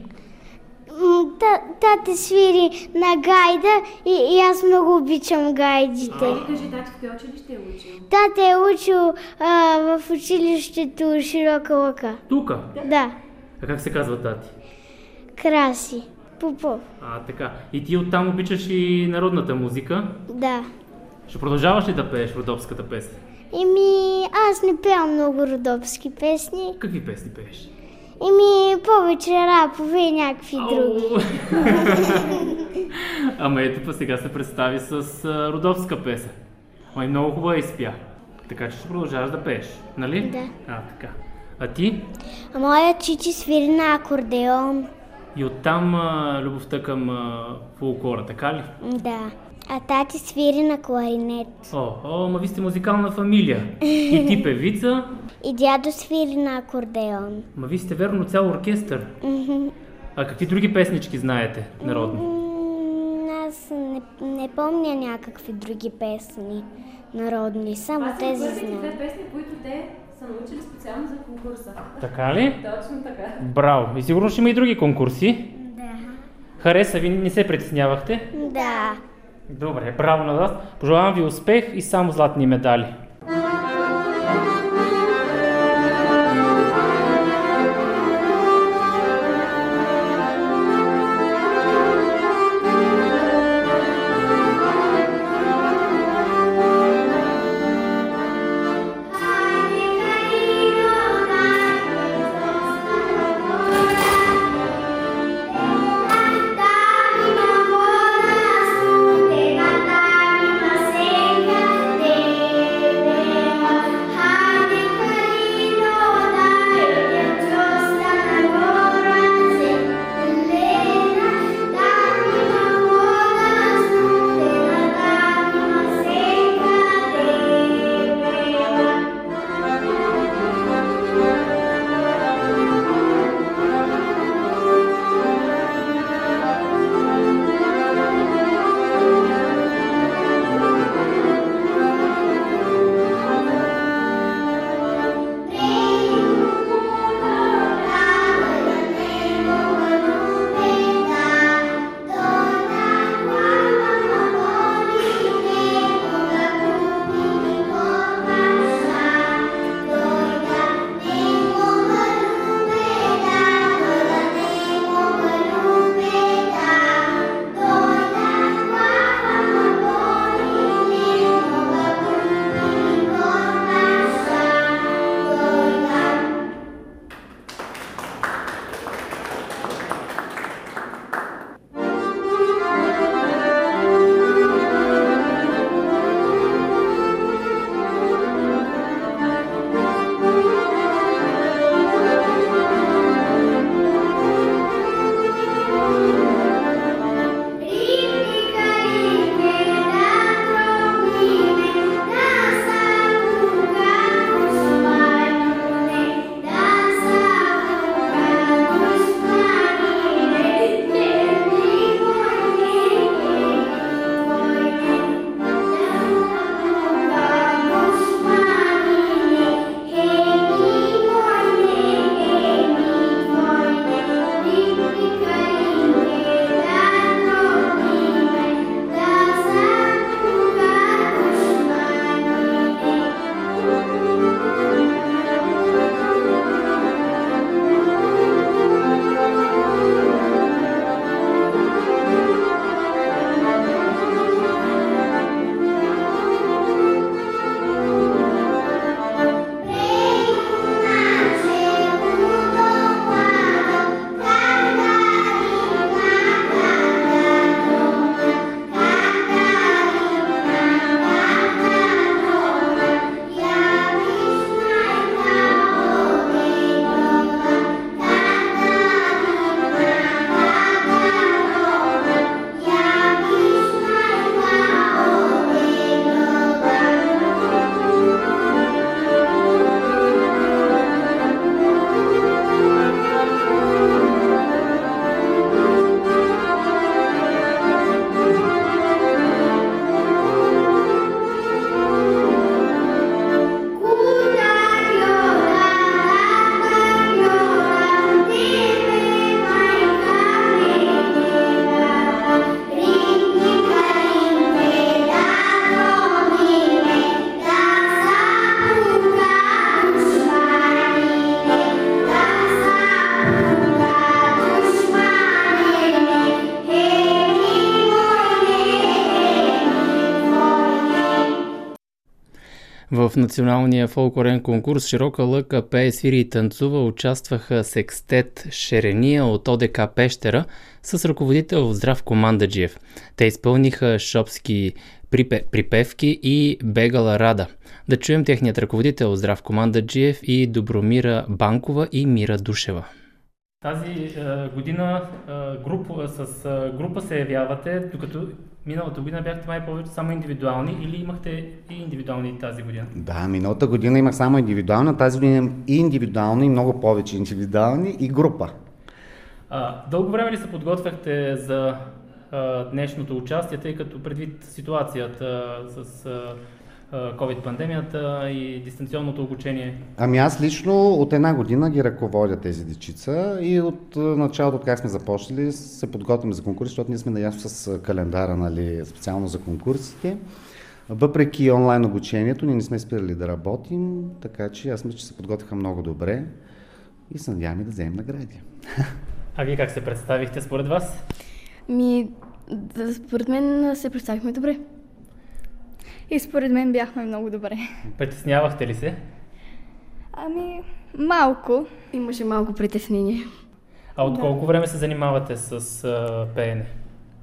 Та, тата свири на гайда и, и аз много обичам гайдите. Кажи, тати, в кое училище е учил? Тата е учил а, в училището Широка лъка. Тука? Да, А как се казва тати? Краси. Попов. А, така. И ти оттам обичаш и народната музика. Да. Ще продължаваш ли да пееш родопската песен? Еми, аз не пея много родопски песни. Какви песни пееш? Еми, повече рапове и някакви други. Ама ето па сега се представи с а, родопска песен. Ама и много хубава изпя. Така че ще продължаваш да пееш, нали? Да. А, така. А ти? А моя чичи свири на акордеон. И оттам а, любовта към а, фолклора, така ли? Да. А тати свири на кларинет. О, о, ма ви сте музикална фамилия. И ти певица, И дядо свири на акордеон. ма ви сте верно цял оркестър. А какви други песнички знаете народни? Аз не, не помня някакви други песни народни, само тези знам. песни, които те са научили специално за конкурса. Така ли? Точно така. Браво! И сигурно ще има и други конкурси. Да. Хареса ви, не се притеснявахте? Да. Добре, браво на вас. Пожелавам ви успех и само златни медали. Националния фолклорен конкурс Широка лъка пее, свири и танцува участваха секстет Шерения от ОДК Пещера с ръководител Здравко Мандаджиев. Те изпълниха шопски припевки и Бегала Рада. Да чуем техният ръководител Здравко Мандаджиев и Добромира Банкова и Мира Душева. Тази е, година е, група, с е, група се явявате, докато миналата година бяхте май повече само индивидуални или имахте и индивидуални тази година? Да, миналата година имах само индивидуална, тази година имам и индивидуални, и много повече индивидуални и група. А, дълго време ли се подготвяхте за а, днешното участие, тъй като предвид ситуацията с а, COVID-пандемията и дистанционното обучение? Ами аз лично от една година ги ръководя тези дечица и от началото, от как сме започнали, се подготвяме за конкурс, защото ние сме наясно с календара, нали, специално за конкурсите. Въпреки онлайн обучението, ние не сме спирали да работим, така че аз мисля, че се подготвиха много добре и се надяваме да вземем награди. А вие как се представихте според вас? Ми, според мен се представихме добре. И според мен бяхме много добре. Притеснявахте ли се? Ами, малко. Имаше малко притеснение. А от да. колко време се занимавате с а, пеене?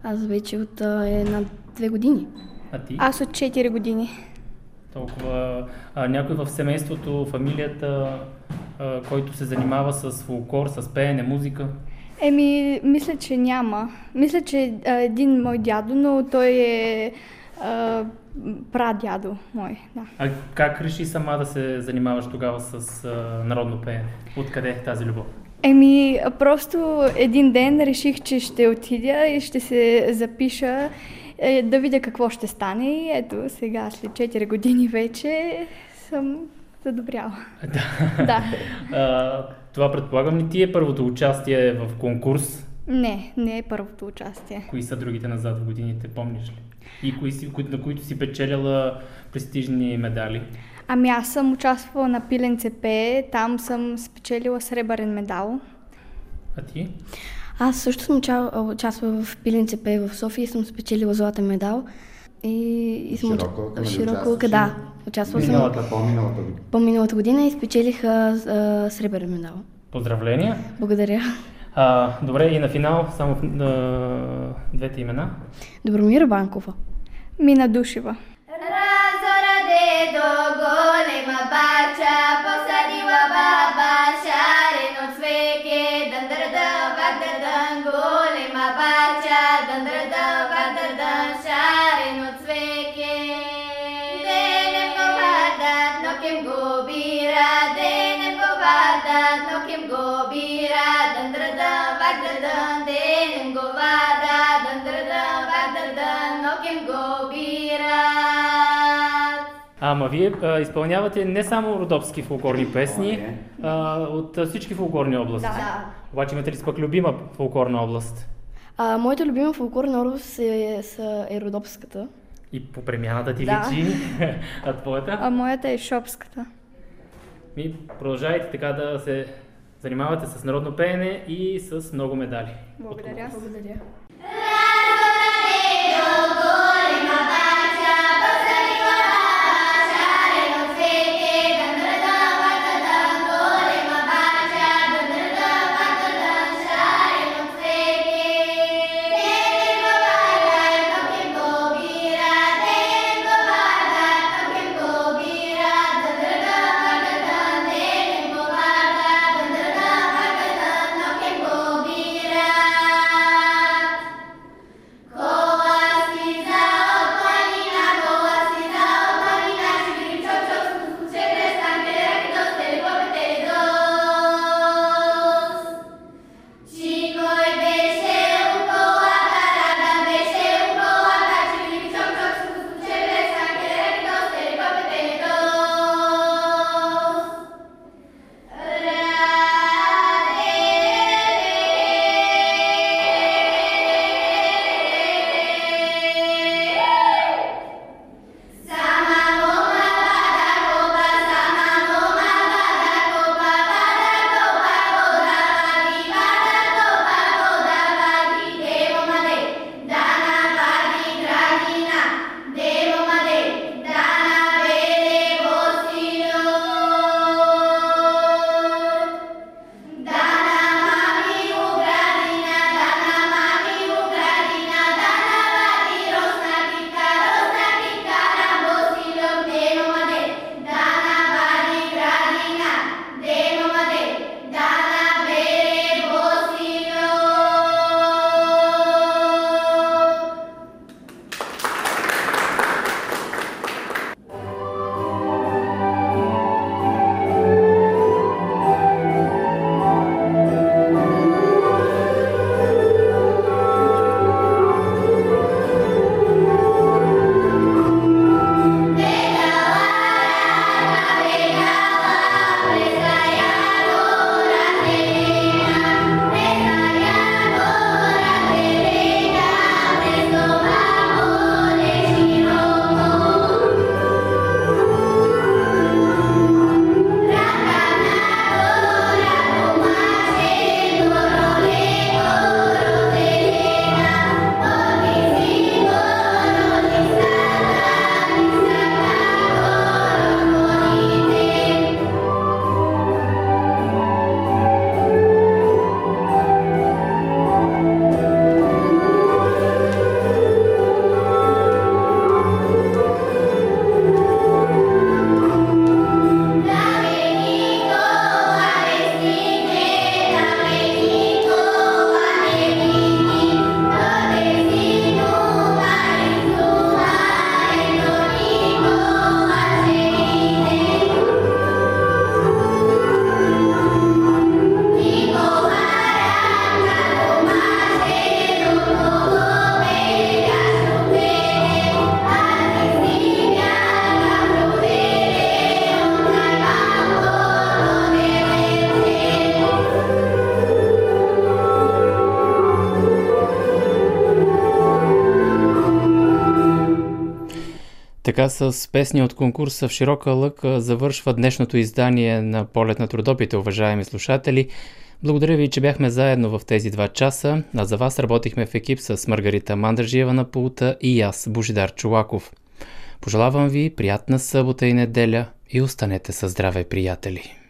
Аз вече от а, една-две години. А ти? Аз от 4 години. Толкова. А, някой в семейството, фамилията, а, който се занимава с фулкор, с пеене, музика? Еми, мисля, че няма. Мисля, че а, един мой дядо, но той е а, прадядо мой. Да. А как реши сама да се занимаваш тогава с а, народно пеене? Откъде е тази любов? Еми, просто един ден реших, че ще отидя и ще се запиша е, да видя какво ще стане. И ето, сега, след 4 години вече, съм задобряла. Да. да. А, това предполагам ли ти е първото участие в конкурс? Не, не е първото участие. Кои са другите назад в годините, помниш ли? И кои си, на които си печелила престижни медали? Ами аз съм участвала на Пилен ЦП, там съм спечелила сребърен медал. А ти? Аз също съм участвала в Пилен ЦП в София и съм спечелила златен медал. И, и съм широко, уч... широко да. Участвала миналата, съм по-миналата година. По-миналата година и спечелих а, а, сребърен медал. Поздравления! Благодаря! А, добре, и на финал само а, двете имена. Добромира Банкова. Мина Душева. Разораде до голема бача, посадила баба шарено цвеке, дъндърда, вагдърдън, голема бача, дъндърда, вагдърдън, шарено цвеке. Бира, дъндърда, вагдърдън, денем го вардат, дъндърда, вагдърдън, но кем го Ама вие а, изпълнявате не само родопски фолклорни песни, а, от а, всички фолклорни области. Да. Обаче имате ли пък любима фолклорна област? А, моята любима фолклорна област е, е, е родопската. И по премяната ти Да. личи, а твоята? А моята е шопската. Ми продължавайте така да се занимавате с народно пеене и с много медали. Благодаря. Благодаря. Така с песни от конкурса в широка лък завършва днешното издание на Полет на трудопите, уважаеми слушатели. Благодаря ви, че бяхме заедно в тези два часа, а за вас работихме в екип с Маргарита Мандържиева на пулта и аз, Божидар Чулаков. Пожелавам ви приятна събота и неделя и останете със здраве, приятели!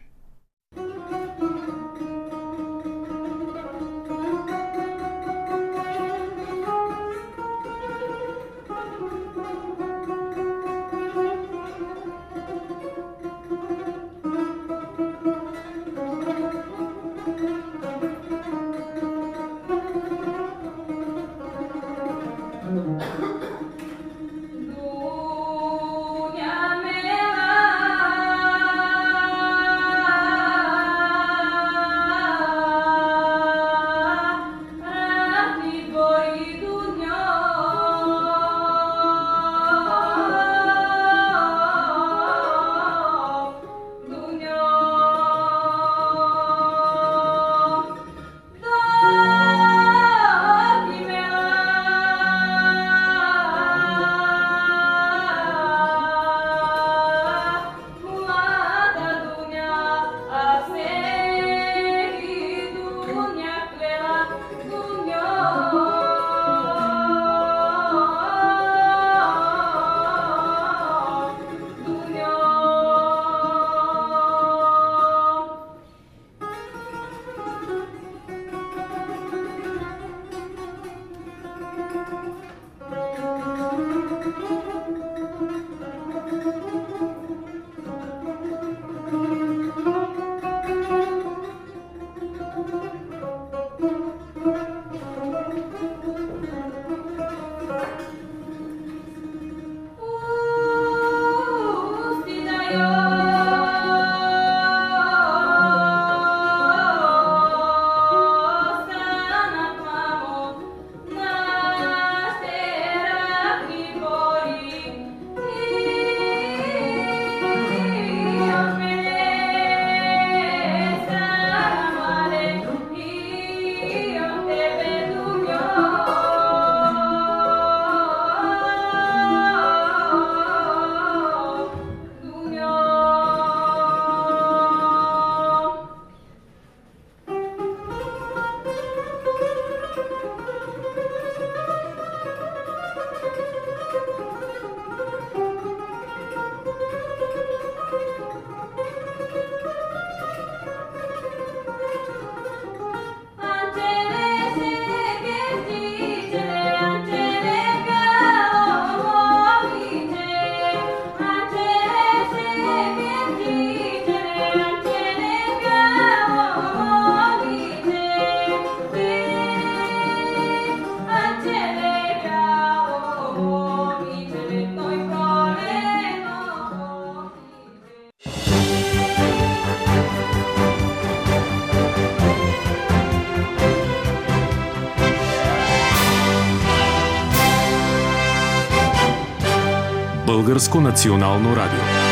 Hrvatsko nacionalno radio.